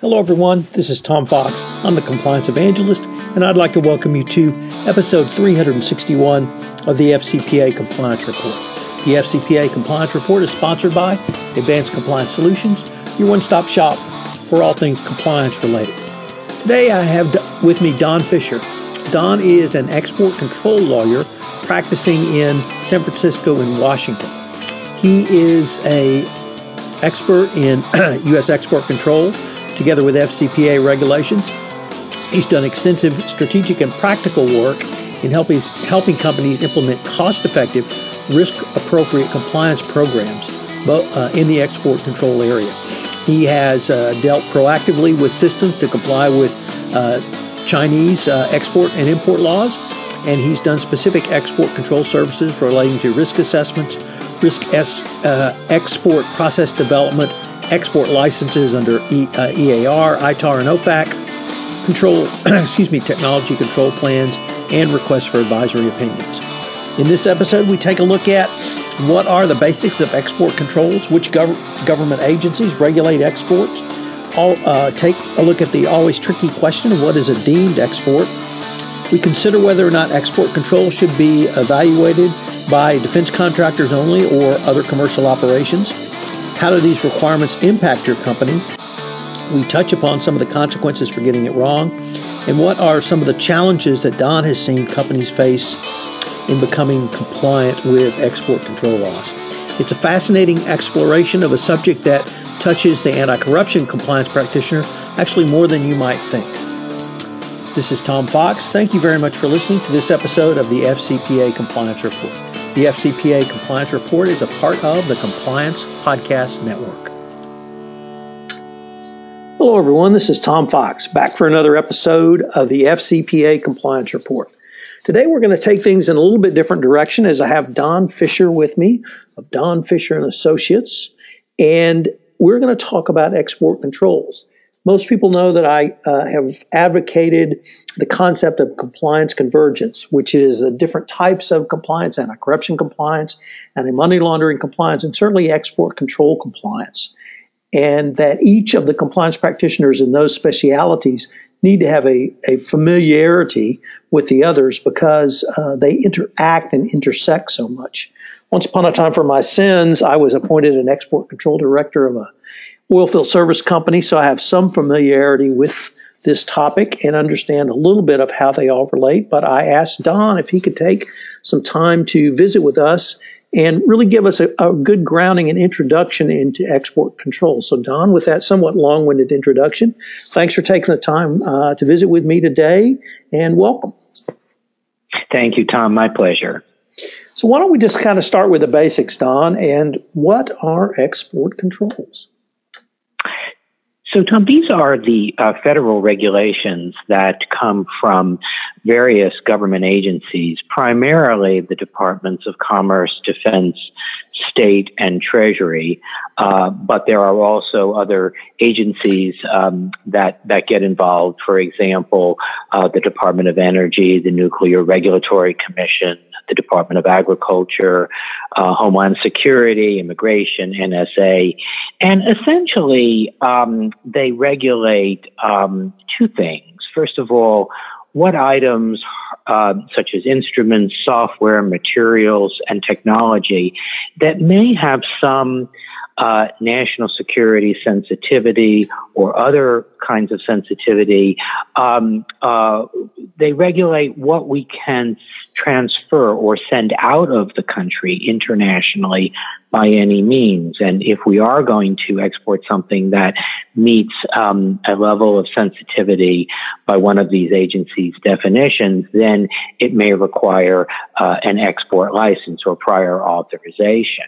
Hello, everyone. This is Tom Fox. I'm the Compliance Evangelist, and I'd like to welcome you to episode 361 of the FCPA Compliance Report. The FCPA Compliance Report is sponsored by Advanced Compliance Solutions, your one stop shop for all things compliance related. Today, I have with me Don Fischer. Don is an export control lawyer practicing in San Francisco and Washington. He is a expert in U.S. export control together with FCPA regulations. He's done extensive strategic and practical work in helping, helping companies implement cost effective, risk appropriate compliance programs uh, in the export control area. He has uh, dealt proactively with systems to comply with uh, Chinese uh, export and import laws, and he's done specific export control services relating to risk assessments, risk es- uh, export process development, export licenses under e, uh, EAR, ITAR, and OFAC, control, excuse me, technology control plans, and requests for advisory opinions. In this episode, we take a look at what are the basics of export controls, which gov- government agencies regulate exports, I'll uh, take a look at the always tricky question what is a deemed export. We consider whether or not export control should be evaluated by defense contractors only or other commercial operations. How do these requirements impact your company? We touch upon some of the consequences for getting it wrong, and what are some of the challenges that Don has seen companies face in becoming compliant with export control laws. It's a fascinating exploration of a subject that touches the anti corruption compliance practitioner actually more than you might think. This is Tom Fox. Thank you very much for listening to this episode of the FCPA Compliance Report. The FCPA Compliance Report is a part of the Compliance Podcast Network. Hello, everyone. This is Tom Fox, back for another episode of the FCPA Compliance Report. Today, we're going to take things in a little bit different direction as I have Don Fischer with me of Don Fischer and Associates. And we're going to talk about export controls. Most people know that I uh, have advocated the concept of compliance convergence, which is uh, different types of compliance, anti corruption compliance, and anti money laundering compliance, and certainly export control compliance. And that each of the compliance practitioners in those specialities need to have a, a familiarity with the others because uh, they interact and intersect so much. Once upon a time, for my sins, I was appointed an export control director of a oilfield service company, so I have some familiarity with this topic and understand a little bit of how they all relate. But I asked Don if he could take some time to visit with us and really give us a, a good grounding and introduction into export control. So, Don, with that somewhat long winded introduction, thanks for taking the time uh, to visit with me today and welcome. Thank you, Tom. My pleasure. So why don't we just kind of start with the basics, Don, and what are export controls? So, Tom, these are the uh, federal regulations that come from various government agencies, primarily the Departments of Commerce, Defense, State, and Treasury. Uh, but there are also other agencies um, that that get involved. For example, uh, the Department of Energy, the Nuclear Regulatory Commission, the Department of Agriculture, uh, Homeland Security, Immigration, NSA, and essentially um, they regulate um, two things. First of all, what items, uh, such as instruments, software, materials, and technology, that may have some uh, national security sensitivity or other kinds of sensitivity. Um, uh, they regulate what we can transfer or send out of the country internationally by any means. And if we are going to export something that meets um, a level of sensitivity by one of these agencies' definitions, then it may require uh, an export license or prior authorization.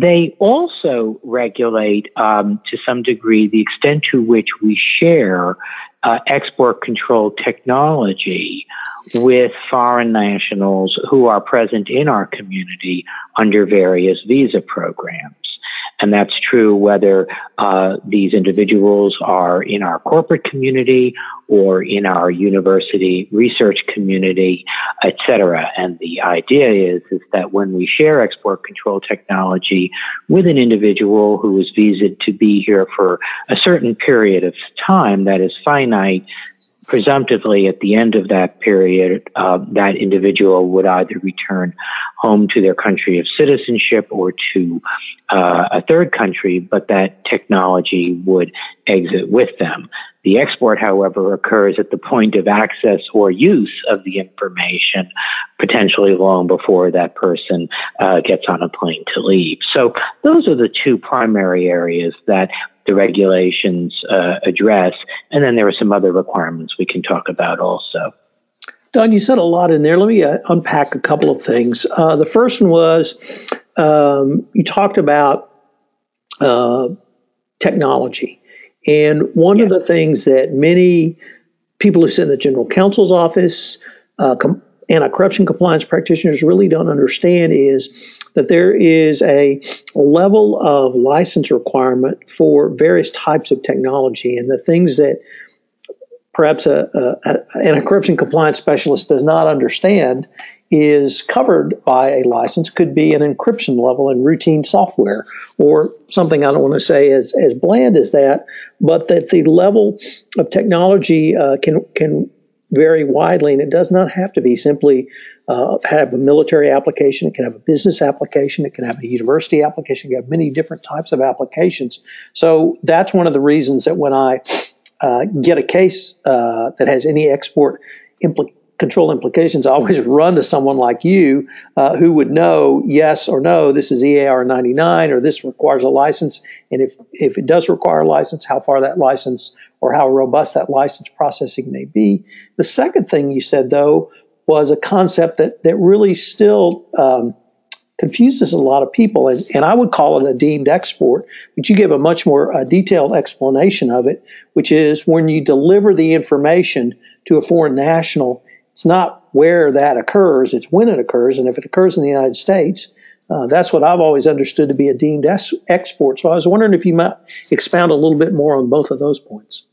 They also regulate, um, to some degree, the extent to which we share uh, export control technology with foreign nationals who are present in our community under various visa programs. And that's true whether uh, these individuals are in our corporate community or in our university research community, et cetera. And the idea is, is that when we share export control technology with an individual who is visaed to be here for a certain period of time that is finite, presumptively at the end of that period, uh, that individual would either return home to their country of citizenship or to uh, a third country, but that technology would exit with them. The export, however, occurs at the point of access or use of the information, potentially long before that person uh, gets on a plane to leave. So those are the two primary areas that the regulations uh, address. And then there are some other requirements we can talk about also. Don, you said a lot in there. Let me uh, unpack a couple of things. Uh, the first one was um, you talked about uh, technology. And one yeah. of the things that many people who sit in the general counsel's office, uh, com- anti-corruption compliance practitioners really don't understand is that there is a level of license requirement for various types of technology. And the things that perhaps a, a, a anti-corruption compliance specialist does not understand is covered by a license could be an encryption level in routine software or something I don't want to say as, as bland as that, but that the level of technology uh, can can vary widely, and it does not have to be simply uh, have a military application. It can have a business application. It can have a university application. You have many different types of applications. So that's one of the reasons that when I uh, get a case uh, that has any export impl- control implications, I always run to someone like you uh, who would know yes or no, this is EAR 99 or this requires a license. And if, if it does require a license, how far that license or how robust that license processing may be. The second thing you said, though, was a concept that, that really still um, confuses a lot of people, and, and I would call it a deemed export, but you give a much more uh, detailed explanation of it, which is when you deliver the information to a foreign national, it's not where that occurs, it's when it occurs, and if it occurs in the United States, uh, that's what I've always understood to be a deemed export. So I was wondering if you might expound a little bit more on both of those points.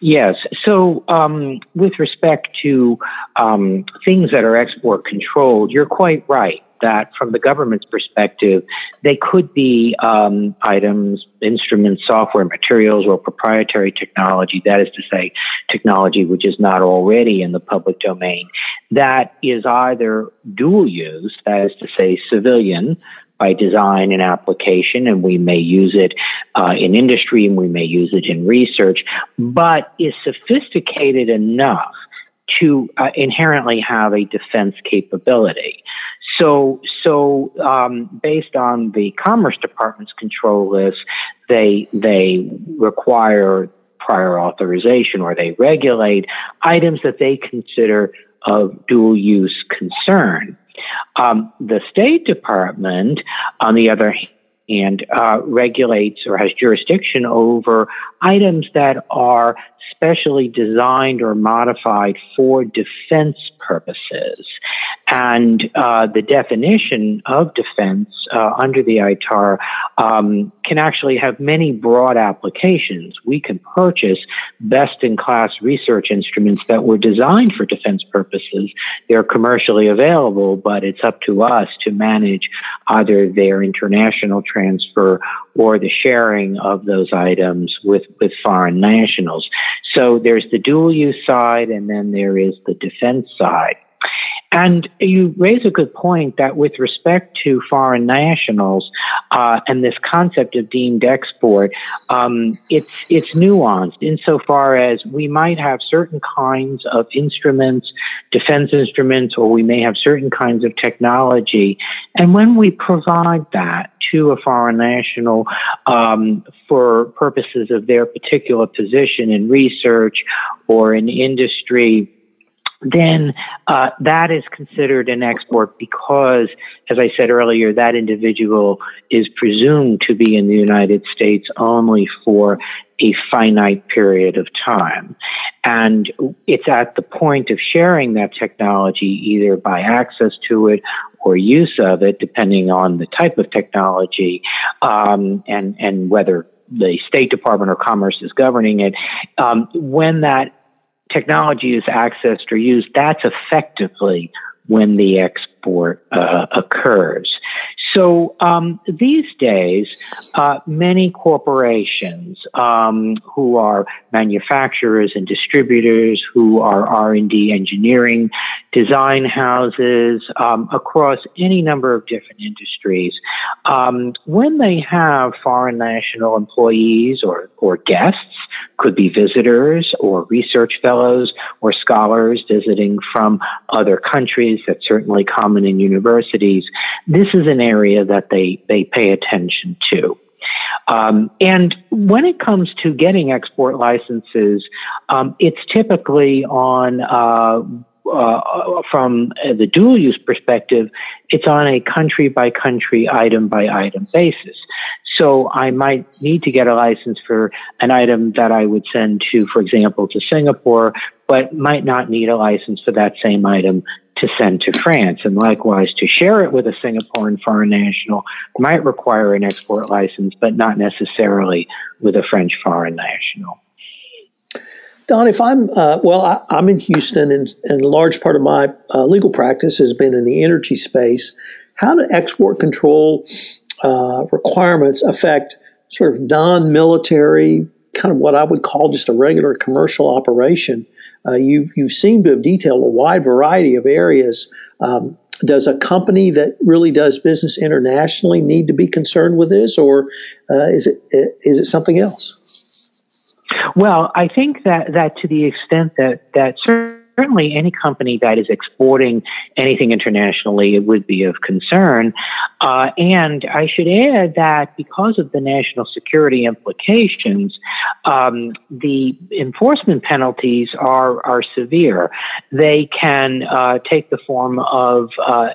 Yes. So, um, with respect to um, things that are export controlled, you're quite right that from the government's perspective, they could be um, items, instruments, software, materials, or proprietary technology. That is to say, technology which is not already in the public domain. That is either dual use, that is to say, civilian, by design and application, and we may use it uh, in industry and we may use it in research, but is sophisticated enough to uh, inherently have a defense capability. So, so um, based on the Commerce Department's control list, they they require prior authorization or they regulate items that they consider of dual use concern. Um, the State Department, on the other hand, uh, regulates or has jurisdiction over items that are specially designed or modified for defense purposes. And uh, the definition of defense uh, under the ITAR um, can actually have many broad applications. We can purchase best in class research instruments that were designed for defense purposes. They're commercially available, but it's up to us to manage either their international transfer or the sharing of those items with, with foreign nationals. So there's the dual use side and then there is the defense side. And you raise a good point that with respect to foreign nationals uh, and this concept of deemed export, um, it's it's nuanced insofar as we might have certain kinds of instruments, defense instruments, or we may have certain kinds of technology, and when we provide that to a foreign national um, for purposes of their particular position in research or in industry then uh, that is considered an export because, as I said earlier, that individual is presumed to be in the United States only for a finite period of time. And it's at the point of sharing that technology, either by access to it or use of it, depending on the type of technology um, and, and whether the State Department or Commerce is governing it. Um, when that technology is accessed or used, that's effectively when the export uh, occurs. So um, these days, uh, many corporations um, who are manufacturers and distributors, who are R and D engineering, design houses um, across any number of different industries, um, when they have foreign national employees or or guests could be visitors or research fellows or scholars visiting from other countries. That's certainly common in universities. This is an area that they, they pay attention to. Um, and when it comes to getting export licenses, um, it's typically on uh, uh, from the dual use perspective, it's on a country by country, item by item basis. So I might need to get a license for an item that I would send to, for example, to Singapore, but might not need a license for that same item to send to France. And likewise, to share it with a Singaporean foreign national might require an export license, but not necessarily with a French foreign national. Don, if I'm, uh, well, I, am in Houston, and, and, a large part of my uh, legal practice has been in the energy space. How do export control uh, requirements affect sort of non-military, kind of what I would call just a regular commercial operation. Uh, you've you've seemed to have detailed a wide variety of areas. Um, does a company that really does business internationally need to be concerned with this, or uh, is it is it something else? Well, I think that that to the extent that that certainly any company that is exporting anything internationally, it would be of concern. Uh, and I should add that because of the national security implications, um, the enforcement penalties are are severe. They can uh, take the form of uh,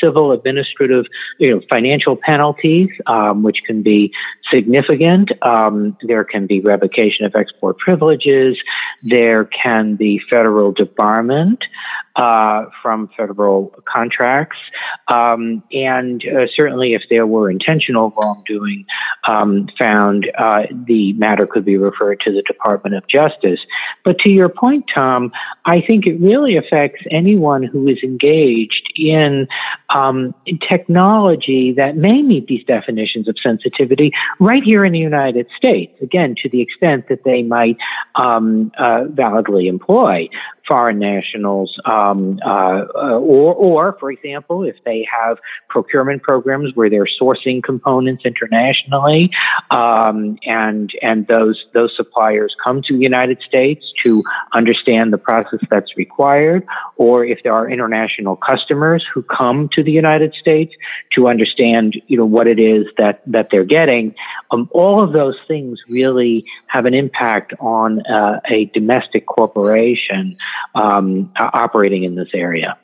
civil, administrative, you know, financial penalties, um, which can be significant. Um, there can be revocation of export privileges. There can be federal debarment uh, from federal contracts. Um, and uh, certainly, if there were intentional wrongdoing um, found, uh, the matter could be referred to the Department of Justice. But to your point, Tom, I think it really affects anyone who is engaged in, um, technology that may meet these definitions of sensitivity right here in the United States. Again, to the extent that they might um, uh, validly employ foreign nationals, um, uh, or, or, for example, if they have procurement programs where they're sourcing components internationally, um, and and those those suppliers come to the United States to understand the process that's required, or if there are international customers who come to the United States to understand, you know, what it is that that they're getting, um, all of those things really have an impact on uh, a domestic corporation um, in this area.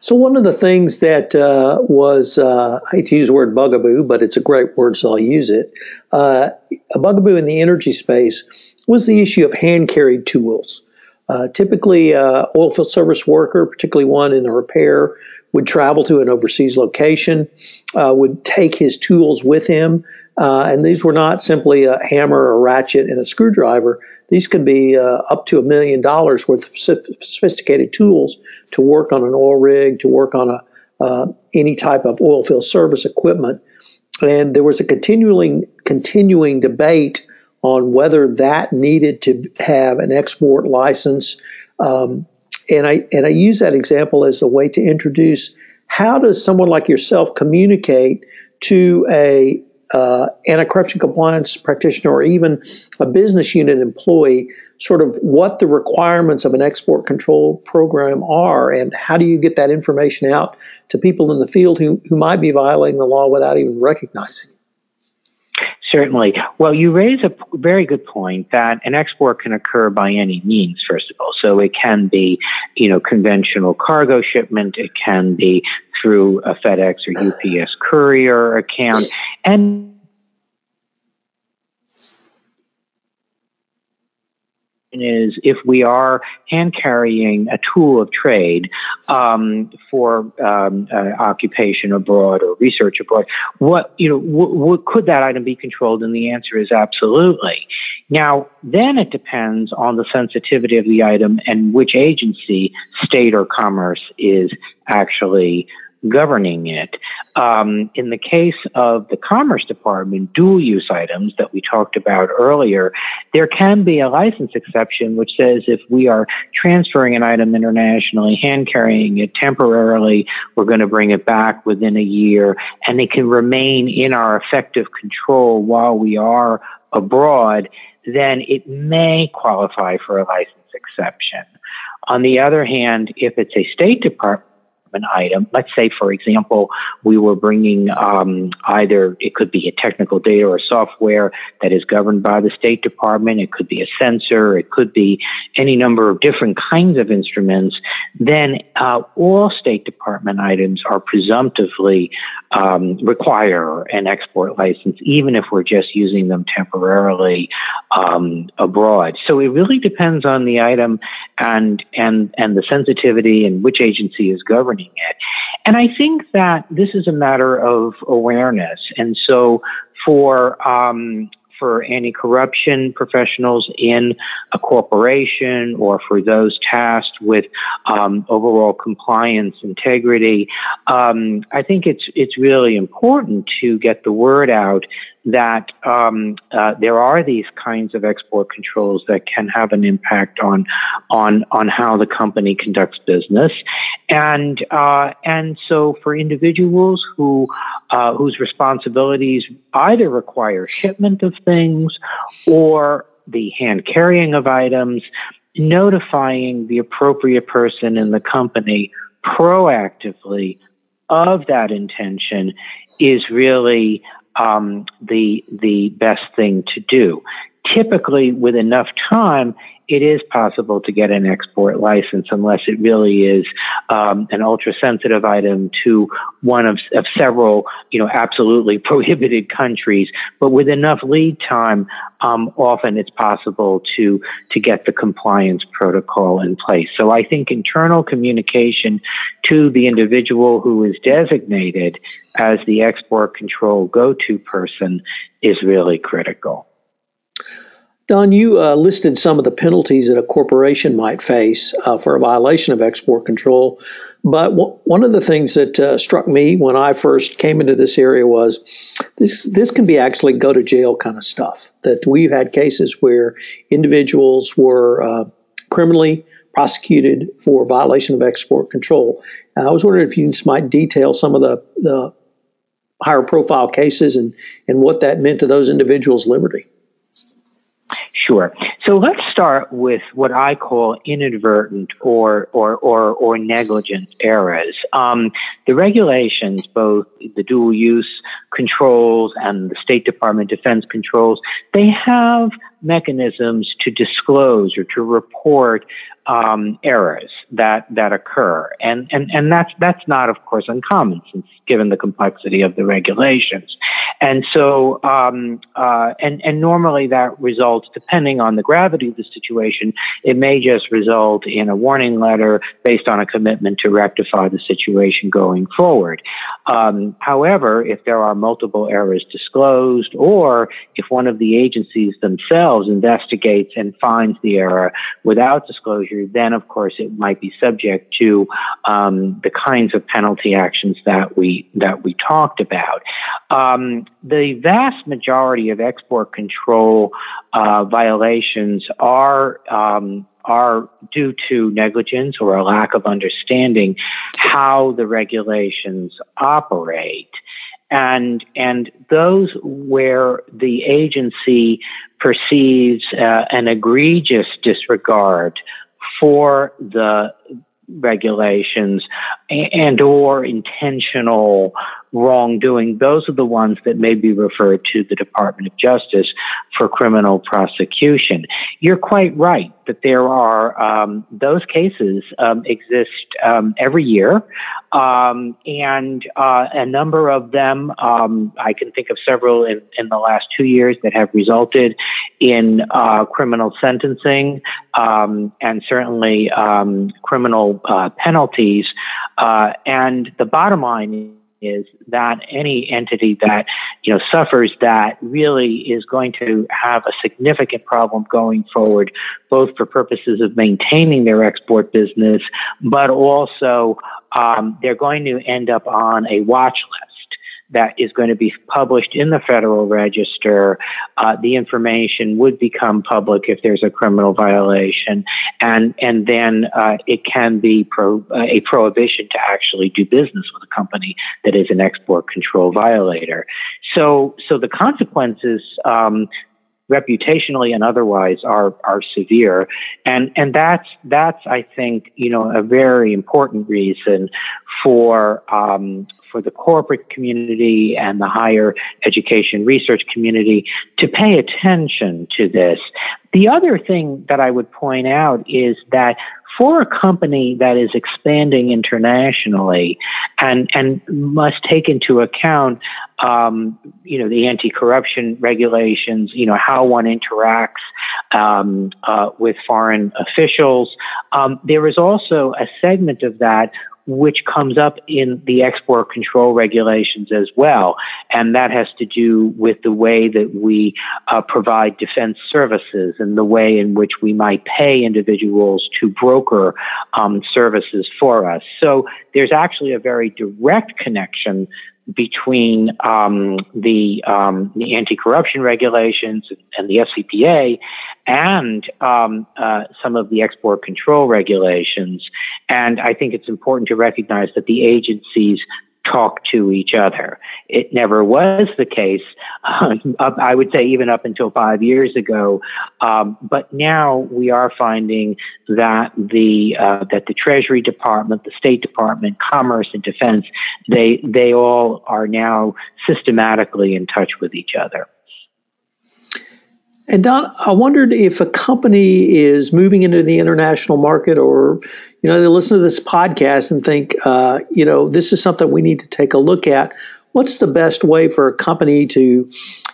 So one of the things that uh, was, uh, I hate to use the word bugaboo, but it's a great word, so I'll use it. Uh, a bugaboo in the energy space was the issue of hand carried tools. Uh, typically, uh, oilfield service worker, particularly one in a repair, would travel to an overseas location, uh, would take his tools with him, uh, and these were not simply a hammer, a ratchet, and a screwdriver. These could be uh, up to a million dollars worth of sophisticated tools to work on an oil rig, to work on a uh, any type of oil field service equipment. And there was a continuing continuing debate on whether that needed to have an export license. Um, and I and I use that example as a way to introduce how does someone like yourself communicate to a uh, anti-corruption compliance practitioner or even a business unit employee sort of what the requirements of an export control program are and how do you get that information out to people in the field who, who might be violating the law without even recognizing Certainly. Well, you raise a very good point that an export can occur by any means, first of all. So it can be, you know, conventional cargo shipment. It can be through a FedEx or UPS courier account. And is if we are hand carrying a tool of trade um, for um, uh, occupation abroad or research abroad, what you know, could that item be controlled? And the answer is absolutely. Now, then it depends on the sensitivity of the item and which agency, state or commerce, is actually governing it. Um, in the case of the Commerce Department dual use items that we talked about earlier, there can be a license exception which says if we are transferring an item internationally, hand carrying it temporarily, we're going to bring it back within a year, and it can remain in our effective control while we are abroad, then it may qualify for a license exception. On the other hand, if it's a State Department an item. Let's say, for example, we were bringing um, either it could be a technical data or software that is governed by the State Department. It could be a sensor. It could be any number of different kinds of instruments. Then uh, all State Department items are presumptively um, require an export license, even if we're just using them temporarily um, abroad. So it really depends on the item and and and the sensitivity and which agency is governing it. And I think that this is a matter of awareness. And so for um, for anti corruption professionals in a corporation or for those tasked with um, overall compliance integrity. Um, I think it's it's really important to get the word out that um, uh, there are these kinds of export controls that can have an impact on on on how the company conducts business, and uh, and so for individuals who uh, whose responsibilities either require shipment of things or the hand carrying of items, notifying the appropriate person in the company proactively of that intention is really um, the the best thing to do. Typically, with enough time, it is possible to get an export license unless it really is um, an ultra sensitive item to one of, of several, you know, absolutely prohibited countries. But with enough lead time, um, often it's possible to to get the compliance protocol in place. So I think internal communication to the individual who is designated as the export control go-to person is really critical. Don, you uh, listed some of the penalties that a corporation might face uh, for a violation of export control. But w- one of the things that uh, struck me when I first came into this area was this this can be actually go to jail kind of stuff. That we've had cases where individuals were uh, criminally prosecuted for violation of export control. I was wondering if you might detail some of the, the higher profile cases and, and what that meant to those individuals' liberty. Sure. So let's start with what I call inadvertent or or or, or negligent errors. Um, the regulations, both the dual use controls and the State Department defense controls, they have mechanisms to disclose or to report um, errors that that occur, and and and that's that's not, of course, uncommon since given the complexity of the regulations, and so um, uh, and and normally that results, depending on the gravity of the situation, it may just result in a warning letter based on a commitment to rectify the situation going forward. Um, however, if there are multiple errors disclosed, or if one of the agencies themselves investigates and finds the error without disclosure then of course it might be subject to um, the kinds of penalty actions that we that we talked about. Um, the vast majority of export control uh, violations are um, are due to negligence or a lack of understanding how the regulations operate. And and those where the agency perceives uh, an egregious disregard for the regulations and or intentional wrongdoing, those are the ones that may be referred to the Department of Justice for criminal prosecution. You're quite right that there are um, those cases um, exist um, every year, um, and uh, a number of them. Um, I can think of several in, in, the last two years that have resulted in uh, criminal sentencing um, and certainly criminal uh, penalties. Uh, and the bottom line is that any entity that you know suffers that really is going to have a significant problem going forward, both for purposes of maintaining their export business, but also um, they're going to end up on a watch list that is going to be published in the Federal Register. Uh, the information would become public if there's a criminal violation, and and then uh, it can be pro, uh, a prohibition to actually do business with a company that is an export control violator. So so the consequences. Um, reputationally and otherwise are are severe and and that's that's I think you know a very important reason for um, for the corporate community and the higher education research community to pay attention to this. The other thing that I would point out is that for a company that is expanding internationally and and must take into account um, you know the anti-corruption regulations you know how one interacts um, uh, with foreign officials um, there is also a segment of that which comes up in the export control regulations as well. And that has to do with the way that we uh, provide defense services and the way in which we might pay individuals to broker um, services for us. So there's actually a very direct connection between um, the um, the anti-corruption regulations and the FCPA and um, uh, some of the export control regulations. And I think it's important to recognize that the agencies talk to each other. It never was the case, uh, I would say, even up until five years ago. Um, but now we are finding that the uh, that the Treasury Department, the State Department, Commerce, and Defense they they all are now systematically in touch with each other. And Don, I wondered if a company is moving into the international market or, you know, they listen to this podcast and think, uh, you know, this is something we need to take a look at. What's the best way for a company to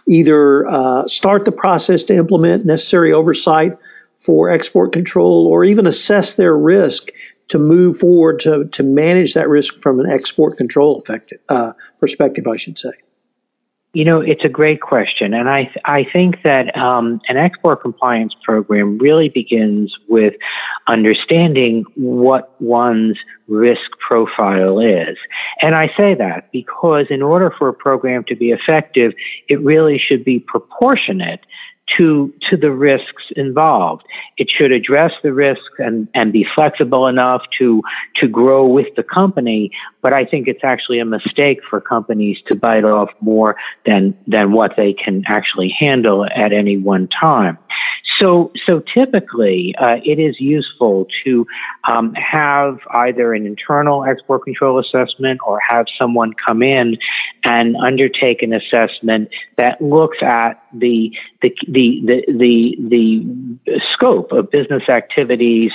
either uh, start the process to implement necessary oversight for export control or even assess their risk to move forward to, to manage that risk from an export control effective, uh, perspective, I should say? You know, it's a great question, and I th- I think that um, an export compliance program really begins with understanding what one's risk profile is. And I say that because in order for a program to be effective, it really should be proportionate to to the risks involved. It should address the risks and, and be flexible enough to to grow with the company. But I think it's actually a mistake for companies to bite off more than than what they can actually handle at any one time. So, so typically, uh, it is useful to um, have either an internal export control assessment or have someone come in and undertake an assessment that looks at the the the the the, the scope of business activities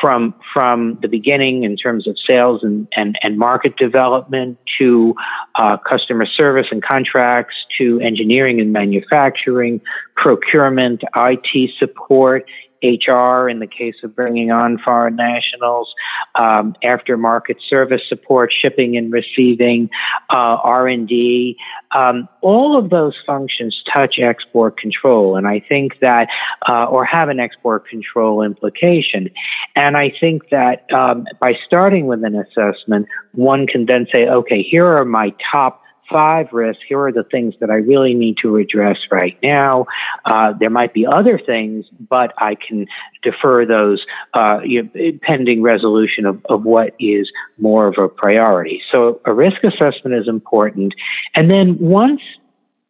from from the beginning in terms of sales and and, and market development to uh, customer service and contracts to engineering and manufacturing, procurement, IT support, HR in the case of bringing on foreign nationals, um, aftermarket service support, shipping and receiving, uh, R&D. Um, all of those functions touch export control, and I think that, uh, or have an export control implication. And I think that um, by starting with an assessment, one can then say, okay, here are my top five risks. Here are the things that I really need to address right now. Uh, there might be other things, but I can defer those uh, you know, pending resolution of, of what is more of a priority. So a risk assessment is important. And then once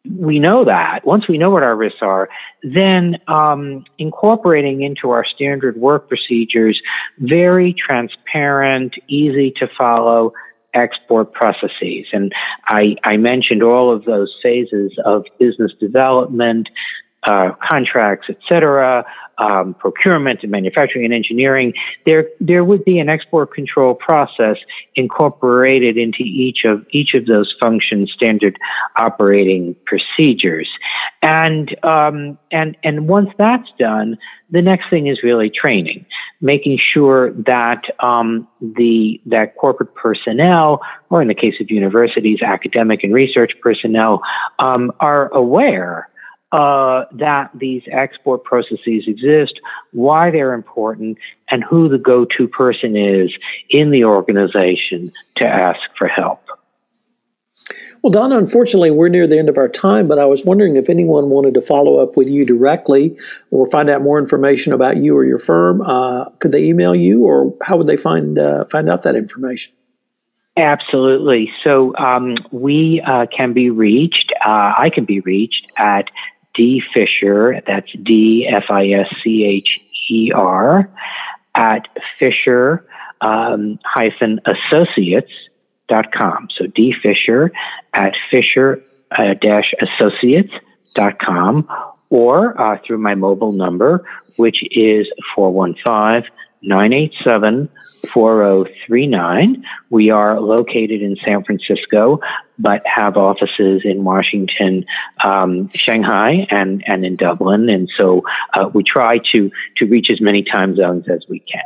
we know that, once we know what our risks are, then um, incorporating into our standard work procedures very transparent, easy to follow export processes. And I, I mentioned all of those phases of business development, uh, contracts, etc., um, procurement and manufacturing and engineering, there there would be an export control process incorporated into each of each of those functions standard operating procedures, and um, and and once that's done, the next thing is really training, making sure that um, the that corporate personnel, or in the case of universities, academic and research personnel, um, are aware uh, that these export processes exist, why they're important, and who the go to person is in the organization to ask for help. Well, Donna, unfortunately, we're near the end of our time, but I was wondering if anyone wanted to follow up with you directly or find out more information about you or your firm. Uh, could they email you, or how would they find uh, find out that information? Absolutely. So um, we uh, can be reached. Uh, I can be reached at D Fischer, that's D F I S C H E R, at Fischer um, hyphen associates.com. So D Fischer at Fischer uh, dash associates.com or uh, through my mobile number, which is 415 987 4039. We are located in San Francisco, but have offices in Washington, um, Shanghai, and, and in Dublin. And so uh, we try to, to reach as many time zones as we can.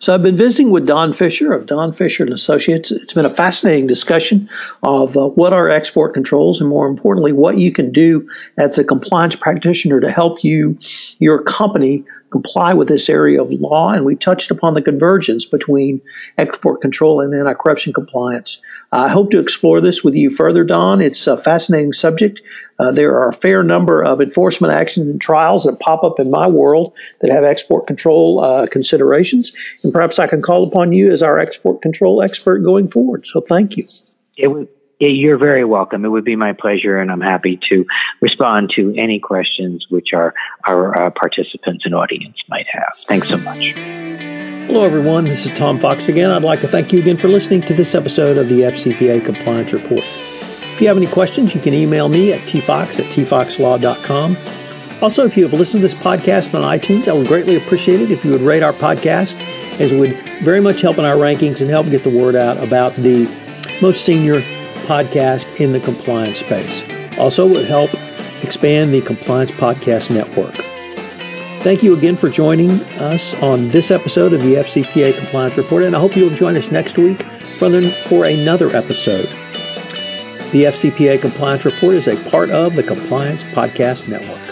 So I've been visiting with Don Fischer of Don Fischer and Associates. It's been a fascinating discussion of uh, what are export controls, and more importantly, what you can do as a compliance practitioner to help you, your company, comply with this area of law, and we touched upon the convergence between export control and anti corruption compliance. I hope to explore this with you further, Don. It's a fascinating subject. Uh, there are a fair number of enforcement actions and trials that pop up in my world that have export control uh, considerations, and perhaps I can call upon you as our export control expert going forward. So thank you. It was you're very welcome. It would be my pleasure, and I'm happy to respond to any questions which our, our uh, participants and audience might have. Thanks so much. Hello, everyone. This is Tom Fox again. I'd like to thank you again for listening to this episode of the FCPA Compliance Report. If you have any questions, you can email me at tfox at tfoxlaw.com. Also, if you have listened to this podcast on iTunes, I would greatly appreciate it if you would rate our podcast, as it would very much help in our rankings and help get the word out about the most senior podcast in the compliance space. Also, it would help expand the Compliance Podcast Network. Thank you again for joining us on this episode of the FCPA Compliance Report, and I hope you'll join us next week for another episode. The FCPA Compliance Report is a part of the Compliance Podcast Network.